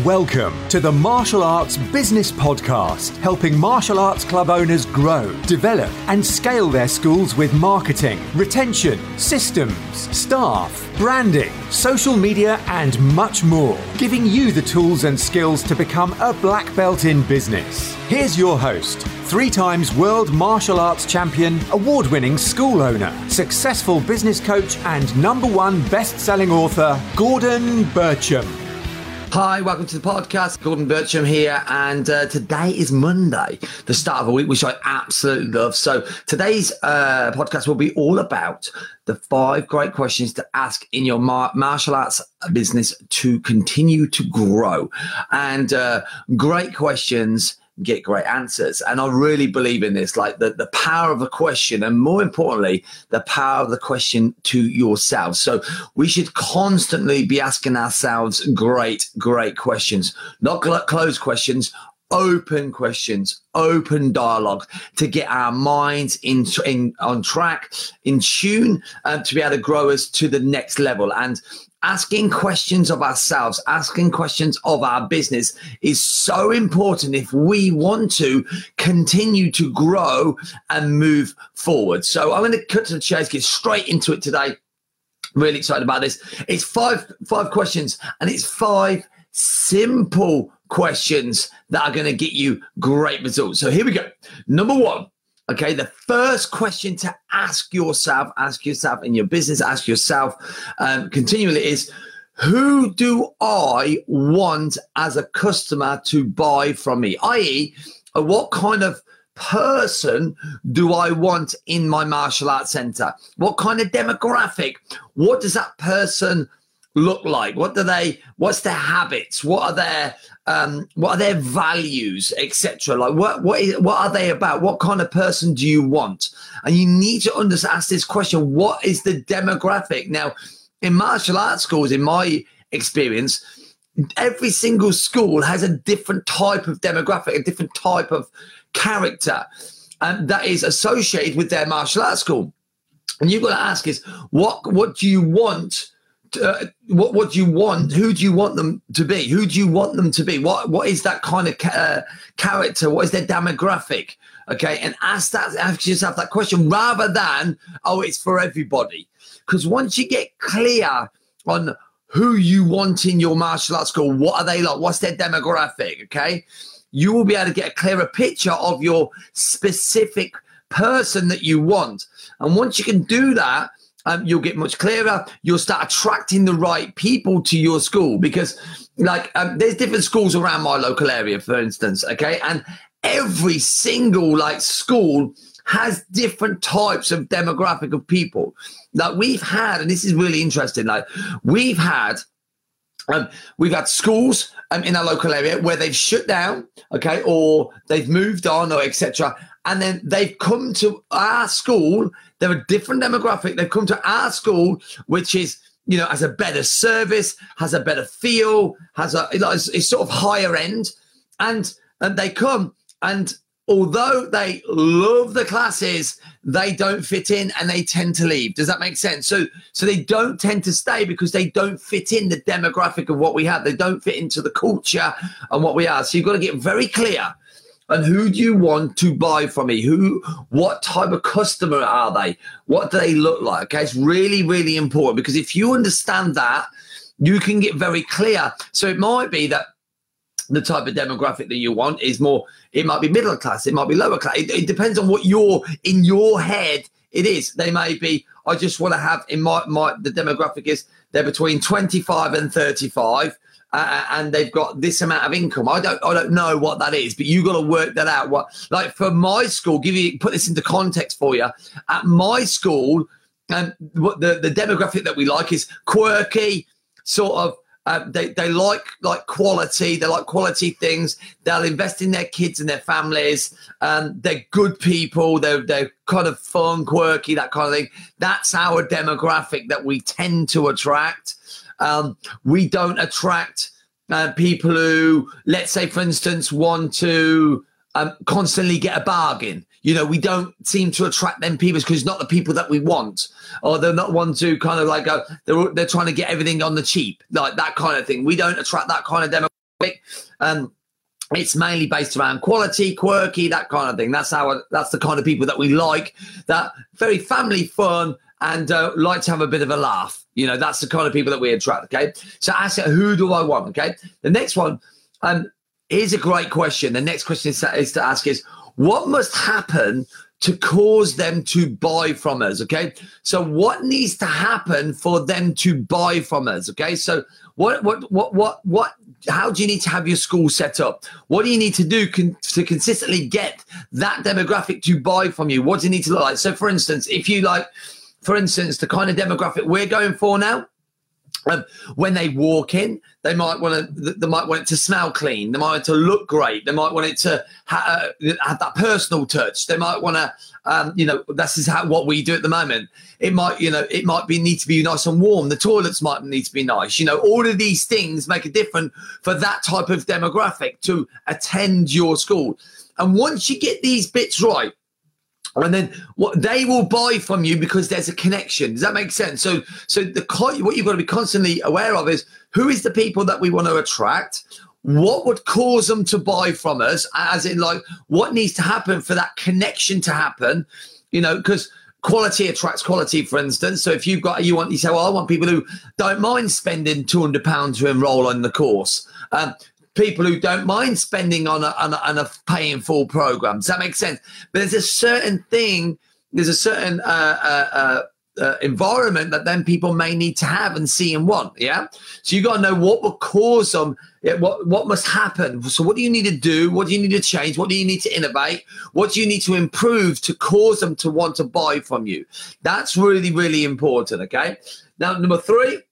Welcome to the Martial Arts Business Podcast, helping martial arts club owners grow, develop, and scale their schools with marketing, retention, systems, staff, branding, social media, and much more, giving you the tools and skills to become a black belt in business. Here's your host, three times world martial arts champion, award winning school owner, successful business coach, and number one best selling author, Gordon Bircham. Hi, welcome to the podcast. Gordon Bircham here, and uh, today is Monday, the start of a week, which I absolutely love. So today's uh, podcast will be all about the five great questions to ask in your mar- martial arts business to continue to grow, and uh, great questions get great answers. And I really believe in this, like the, the power of a question, and more importantly, the power of the question to yourself. So we should constantly be asking ourselves great, great questions, not cl- closed questions. Open questions, open dialogue to get our minds in, in on track, in tune, uh, to be able to grow us to the next level. And asking questions of ourselves, asking questions of our business is so important if we want to continue to grow and move forward. So I'm going to cut to the chase, get straight into it today. I'm Really excited about this. It's five five questions and it's five simple questions that are going to get you great results. So here we go. Number 1, Okay, the first question to ask yourself, ask yourself in your business, ask yourself um, continually is who do I want as a customer to buy from me? I.e., uh, what kind of person do I want in my martial arts center? What kind of demographic? What does that person look like? What do they? What's their habits? What are their um, what are their values, etc. Like what what is what are they about? What kind of person do you want? And you need to understand ask this question: What is the demographic? Now, in martial arts schools, in my experience, every single school has a different type of demographic, a different type of character, um, that is associated with their martial arts school. And you've got to ask is what what do you want? Uh, what what do you want? Who do you want them to be? Who do you want them to be? What what is that kind of ca- uh, character? What is their demographic? Okay, and ask that ask yourself that question rather than oh, it's for everybody. Because once you get clear on who you want in your martial arts school, what are they like? What's their demographic? Okay, you will be able to get a clearer picture of your specific person that you want. And once you can do that, um, you'll get much clearer. You'll start attracting the right people to your school because, like, um, there's different schools around my local area, for instance. Okay, and every single like school has different types of demographic of people. Like we've had, and this is really interesting. Like we've had um, we've had schools um, in our local area where they've shut down, okay, or they've moved on, or etc. And then they've come to our school. They're a different demographic. They've come to our school, which is you know has a better service, has a better feel, has a it's, it's sort of higher end, and and they come and although they love the classes, they don't fit in and they tend to leave. Does that make sense? So, so they don't tend to stay because they don't fit in the demographic of what we have. They don't fit into the culture and what we are. So you've got to get very clear on who do you want to buy from me? Who, what type of customer are they? What do they look like? Okay, it's really, really important because if you understand that, you can get very clear. So it might be that the type of demographic that you want is more it might be middle class it might be lower class it, it depends on what your in your head it is they may be i just want to have in my my the demographic is they're between 25 and 35 uh, and they've got this amount of income i don't i don't know what that is but you've got to work that out what like for my school give you put this into context for you at my school and what the the demographic that we like is quirky sort of uh, they they like like quality. They like quality things. They'll invest in their kids and their families. Um, they're good people. They're they're kind of fun, quirky, that kind of thing. That's our demographic that we tend to attract. Um, we don't attract uh, people who, let's say, for instance, want to um, constantly get a bargain. You know, we don't seem to attract them people because it's not the people that we want, or they're not one to kind of like go, they're they're trying to get everything on the cheap, like that kind of thing. We don't attract that kind of demographic. Um, it's mainly based around quality, quirky, that kind of thing. That's how that's the kind of people that we like. That very family fun and uh, like to have a bit of a laugh. You know, that's the kind of people that we attract. Okay, so ask it, who do I want? Okay, the next one um, is a great question. The next question is to, is to ask is what must happen to cause them to buy from us. Okay. So what needs to happen for them to buy from us? Okay. So what, what, what, what, what, how do you need to have your school set up? What do you need to do con- to consistently get that demographic to buy from you? What do you need to look like? So for instance, if you like, for instance, the kind of demographic we're going for now, um, when they walk in, they might want to. They might want it to smell clean. They might want it to look great. They might want it to ha- uh, have that personal touch. They might want to, um, you know, this is how what we do at the moment. It might, you know, it might be need to be nice and warm. The toilets might need to be nice. You know, all of these things make a difference for that type of demographic to attend your school. And once you get these bits right, and then what they will buy from you because there's a connection. Does that make sense? So, so the what you've got to be constantly aware of is who is the people that we want to attract. What would cause them to buy from us? As in, like, what needs to happen for that connection to happen? You know, because quality attracts quality, for instance. So if you've got, you want, you say, well, I want people who don't mind spending two hundred pounds to enrol on the course. Um, people who don't mind spending on a, on a, on a paying full program. Does that make sense? But there's a certain thing, there's a certain uh, uh, uh, uh, environment that then people may need to have and see and want. Yeah. So you got to know what will cause them. What what must happen? So what do you need to do? What do you need to change? What do you need to innovate? What do you need to improve to cause them to want to buy from you? That's really really important. Okay. Now number three,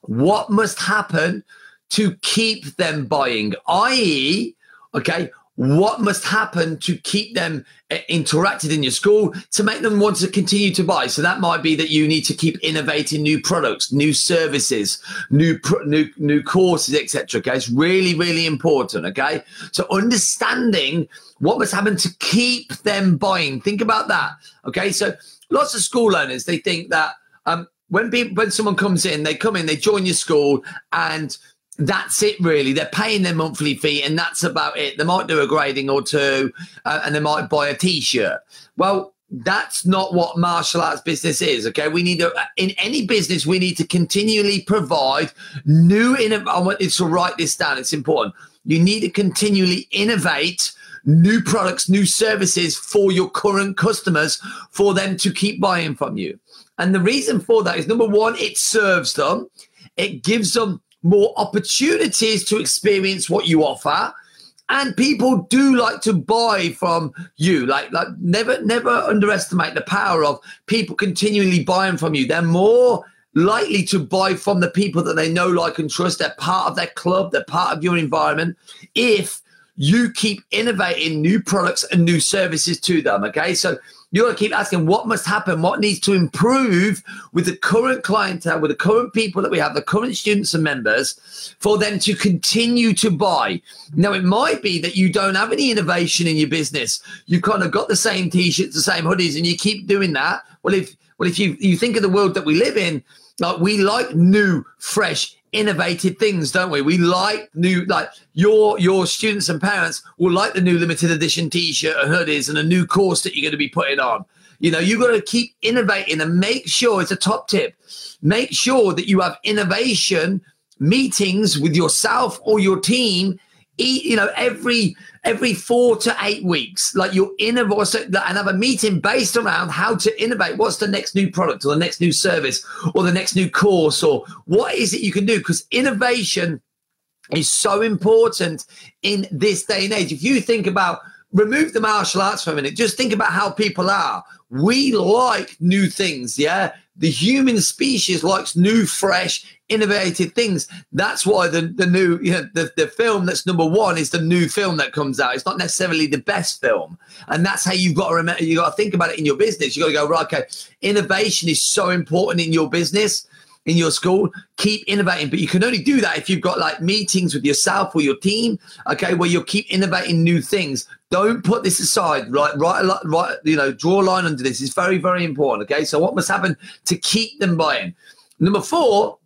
what must happen to keep them buying, i.e., okay, what must happen to keep them uh, interacted in your school to make them want to continue to buy? So that might be that you need to keep innovating new products new services new new new courses etc okay? It's really really important okay? So understanding what must happen to keep them buying. Think about that okay? So lots of school owners they think that um, when people when someone comes in they come in they join your school and that's it really. They're paying their monthly fee and that's about it. They might do a grading or two uh, and they might buy a t-shirt. Well that's not what martial arts business is okay? We need to in any business we need to continually provide new i want you to write this down it's important. You need to continually innovate new products new services for your current customers for them to keep buying from you. And the reason for that is number one it serves them. It gives them more opportunities to experience what you offer. And people do like to buy from you. Like like never never underestimate the power of people continually buying from you. They're more likely to buy from the people that they know like and trust. They're part of their club. They're part of your environment. If you keep innovating new products and new services to them okay? So you got to keep asking what must happen, what needs to improve with the current clientele, with the current people that we have, the current students and members, for them to continue to buy. Now, it might be that you don't have any innovation in your business. You've kind of got the same t-shirts, the same hoodies, and you keep doing that. Well, if well, if you you think of the world that we live in, like we like new, fresh, innovative things, don't we? We like new, like your your students and parents will like the new limited edition T-shirt and hoodies and a new course that you're going to be putting on. You know, you've got to keep innovating and make sure it's a top tip. Make sure that you have innovation meetings with yourself or your team you know every every four to eight weeks. Like you're in a and have a meeting based around how to innovate. What's the next new product or the next new service or the next new course or what is it you can do? Because innovation is so important in this day and age. If you think about remove the martial arts for a minute. Just think about how people are we like new things yeah the human species likes new fresh innovative things. That's why the the new you know the, the film that's number one is the new film that comes out. It's not necessarily the best film, and that's how you've got to remember. You got to think about it in your business. You got to go right. Okay, innovation is so important in your business. In your school, keep innovating, but you can only do that if you've got like meetings with yourself or your team, okay, where you'll keep innovating new things. Don't put this aside, right? Right, right, you know, draw a line under this. It's very, very important, okay? So, what must happen to keep them buying? Number four,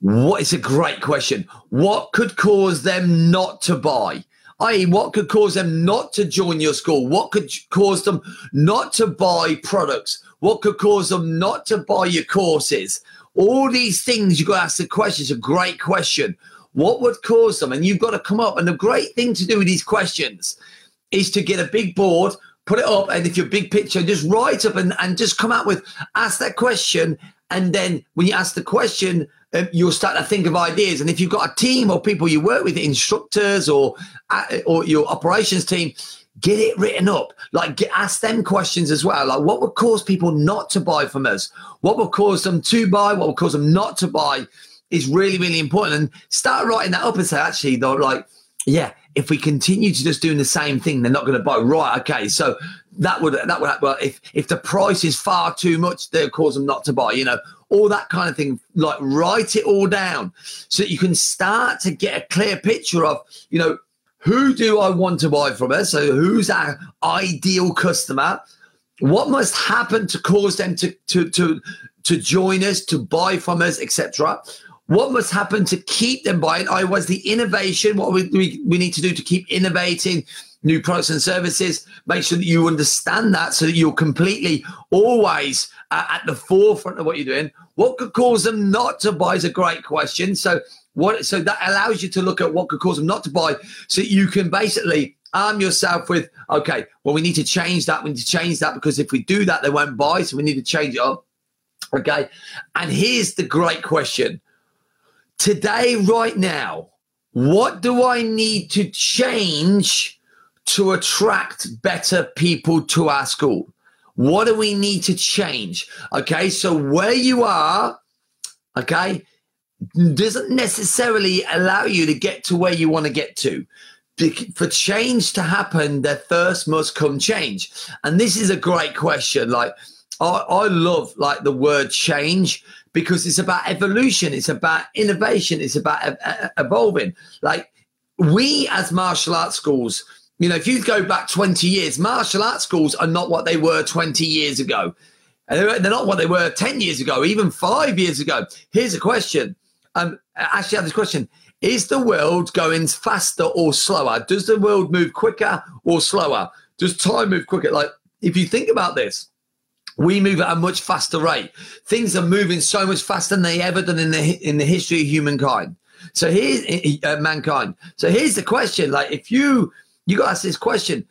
What is a great question. What could cause them not to buy? i.e., what could cause them not to join your school? What could cause them not to buy products? What could cause them not to buy your courses? All these things you've got to ask the question. It's a great question. What would cause them? And you've got to come up. And the great thing to do with these questions is to get a big board, put it up, and if you're big picture, just write up and, and just come out with ask that question. And then when you ask the question, um, you'll start to think of ideas. And if you've got a team or people you work with, instructors or uh, or your operations team, get it written up. Like get, ask them questions as well. Like what would cause people not to buy from us? What would cause them to buy? What would cause them not to buy? Is really really important. And start writing that up and say actually though like yeah if we continue to just doing the same thing they're not going to buy right okay so that would that would well if if the price is far too much they'll cause them not to buy you know all that kind of thing. Like write it all down so that you can start to get a clear picture of, you know, who do I want to buy from us? So who's our ideal customer? What must happen to cause them to to to to join us, to buy from us, etc. What must happen to keep them buying? I was the innovation. What we, we, we need to do to keep innovating new products and services. Make sure that you understand that so that you're completely always uh, at the forefront of what you're doing. What could cause them not to buy is a great question. So what? So that allows you to look at what could cause them not to buy, so you can basically arm yourself with okay. Well, we need to change that. We need to change that because if we do that, they won't buy. So we need to change it up. Okay. And here's the great question. Today, right now, what do I need to change to attract better people to our school? What do we need to change? Okay, so where you are, okay, doesn't necessarily allow you to get to where you want to get to. For change to happen, there first must come change. And this is a great question. Like, I, I love like the word change because it's about evolution, it's about innovation, it's about evolving. Like we as martial arts schools, you know, if you go back 20 years, martial arts schools are not what they were 20 years ago. And They're not what they were 10 years ago, even five years ago. Here's a question. Um, actually, I have this question. Is the world going faster or slower? Does the world move quicker or slower? Does time move quicker? Like, if you think about this, we move at a much faster rate. Things are moving so much faster than they ever done in the in the history of humankind. So here's uh, mankind. So here's the question: like, if you you got to ask this question.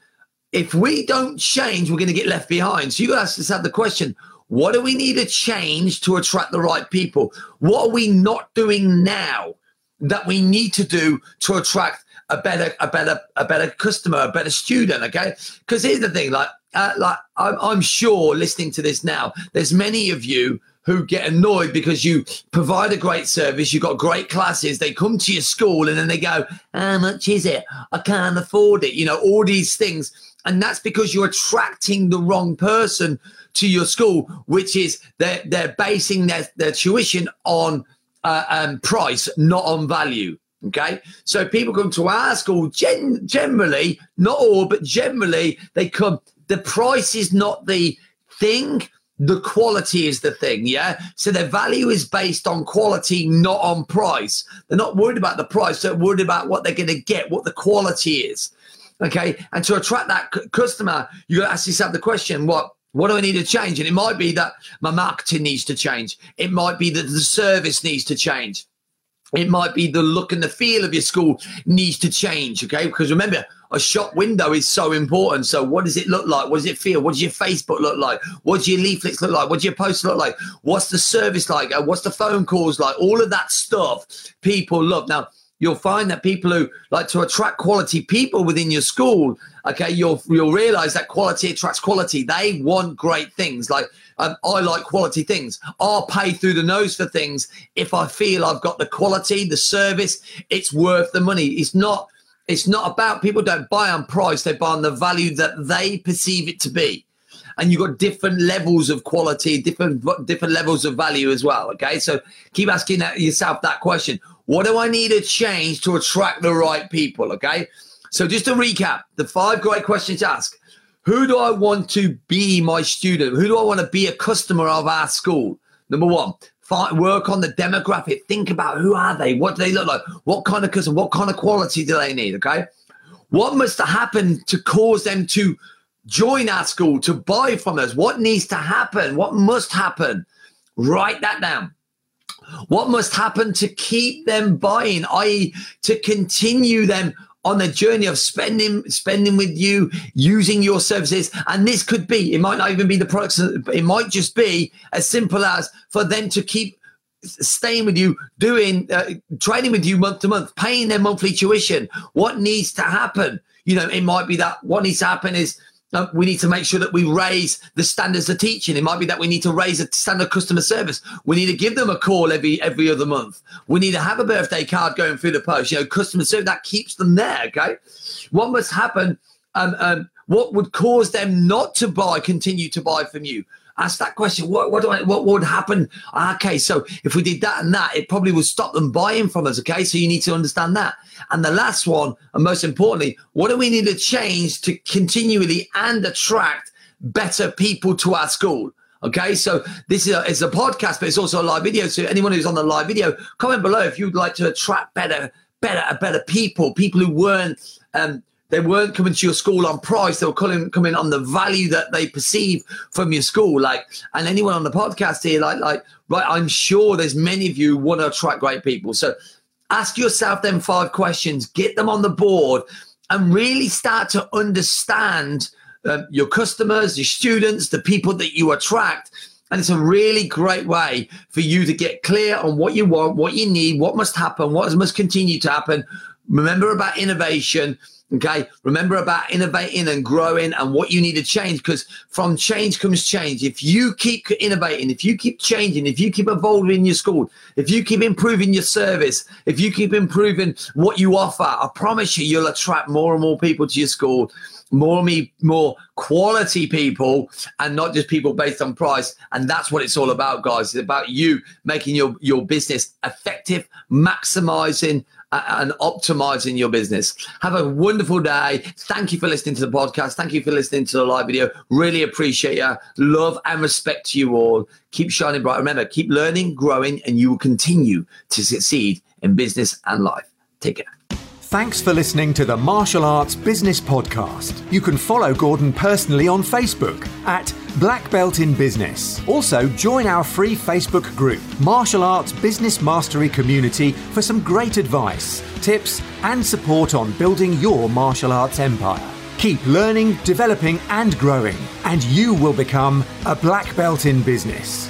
If we don't change, we're going to get left behind. So you got to ask the question: What do we need to change to attract the right people? What are we not doing now that we need to do to attract a better, a better, a better customer, a better student? Okay, because here's the thing: like, uh, like I'm, I'm sure listening to this now, there's many of you who get annoyed because you provide a great service, you've got great classes, they come to your school and then they go, How much is it? I can't afford it. You know, all these things. And that's because you're attracting the wrong person to your school, which is they're, they're basing their, their tuition on uh, um, price, not on value. Okay. So people come to our school gen- generally, not all, but generally, they come, the price is not the thing the quality is the thing, yeah? So their value is based on quality, not on price. They're not worried about the price, they're worried about what they're going to get, what the quality is. Okay. And to attract that c- customer, you got to ask yourself the question, what? What do I need to change? And it might be that my marketing needs to change. It might be that the service needs to change. It might be the look and the feel of your school needs to change. Okay. Because remember, a shop window is so important. So, what does it look like? What does it feel? What does your Facebook look like? What do your leaflets look like? What do your posts look like? What's the service like? Uh, what's the phone calls like? All of that stuff people love. Now, you'll find that people who like to attract quality people within your school, okay, you'll you'll realize that quality attracts quality. They want great things. Like um, I like quality things. I'll pay through the nose for things if I feel I've got the quality, the service. It's worth the money. It's not it's not about people don't buy on price, they buy on the value that they perceive it to be. And you've got different levels of quality, different different levels of value as well. Okay. So keep asking yourself that question. What do I need to change to attract the right people? Okay. So just to recap, the five great questions to ask. Who do I want to be my student? Who do I want to be a customer of our school? Number one, Find, work on the demographic. Think about who are they? What do they look like? What kind of customer? What kind of quality do they need? Okay. What must happen to cause them to join our school, to buy from us? What needs to happen? What must happen? Write that down. What must happen to keep them buying, i.e., to continue them on the journey of spending spending with you, using your services. And this could be, it might not even be the products, it might just be as simple as for them to keep staying with you, doing uh, trading with you month to month, paying their monthly tuition. What needs to happen? You know, it might be that what needs to happen is uh, we need to make sure that we raise the standards of teaching. It might be that we need to raise a standard customer service. We need to give them a call every every other month. We need to have a birthday card going through the post. You know, customer service that keeps them there. Okay, what must happen? Um, um, what would cause them not to buy, continue to buy from you? Ask that question. What what do I, what would happen? Okay, so if we did that and that, it probably would stop them buying from us. Okay, so you need to understand that. And the last one, and most importantly, what do we need to change to continually and attract better people to our school? Okay, so this is a, it's a podcast, but it's also a live video. So anyone who's on the live video, comment below if you'd like to attract better, better, better people, people who weren't um, they weren't coming to your school on price. They were coming, coming on the value that they perceive from your school. Like, and anyone on the podcast here, like, like, right, I'm sure there's many of you want to attract great people. So ask yourself them five questions, get them on the board and really start to understand uh, your customers, your students, the people that you attract. And it's a really great way for you to get clear on what you want, what you need, what must happen, what must continue to happen. Remember about innovation Okay. Remember about innovating and growing and what you need to change because from change comes change. If you keep innovating, if you keep changing, if you keep evolving your school, if you keep improving your service, if you keep improving what you offer, I promise you, you'll attract more and more people to your school more me more quality people and not just people based on price and that's what it's all about guys it's about you making your your business effective maximizing and optimizing your business. Have a wonderful day. Thank you for listening to the podcast. Thank you for listening to the live video. Really appreciate you. Love and respect to you all. Keep shining bright. Remember, keep learning, growing, and you will continue to succeed in business and life. Take care. Thanks for listening to the Martial Arts Business Podcast. You can follow Gordon personally on Facebook at Black Belt in Business. Also, join our free Facebook group, Martial Arts Business Mastery Community, for some great advice, tips, and support on building your martial arts empire. Keep learning, developing, and growing, and you will become a black belt in business.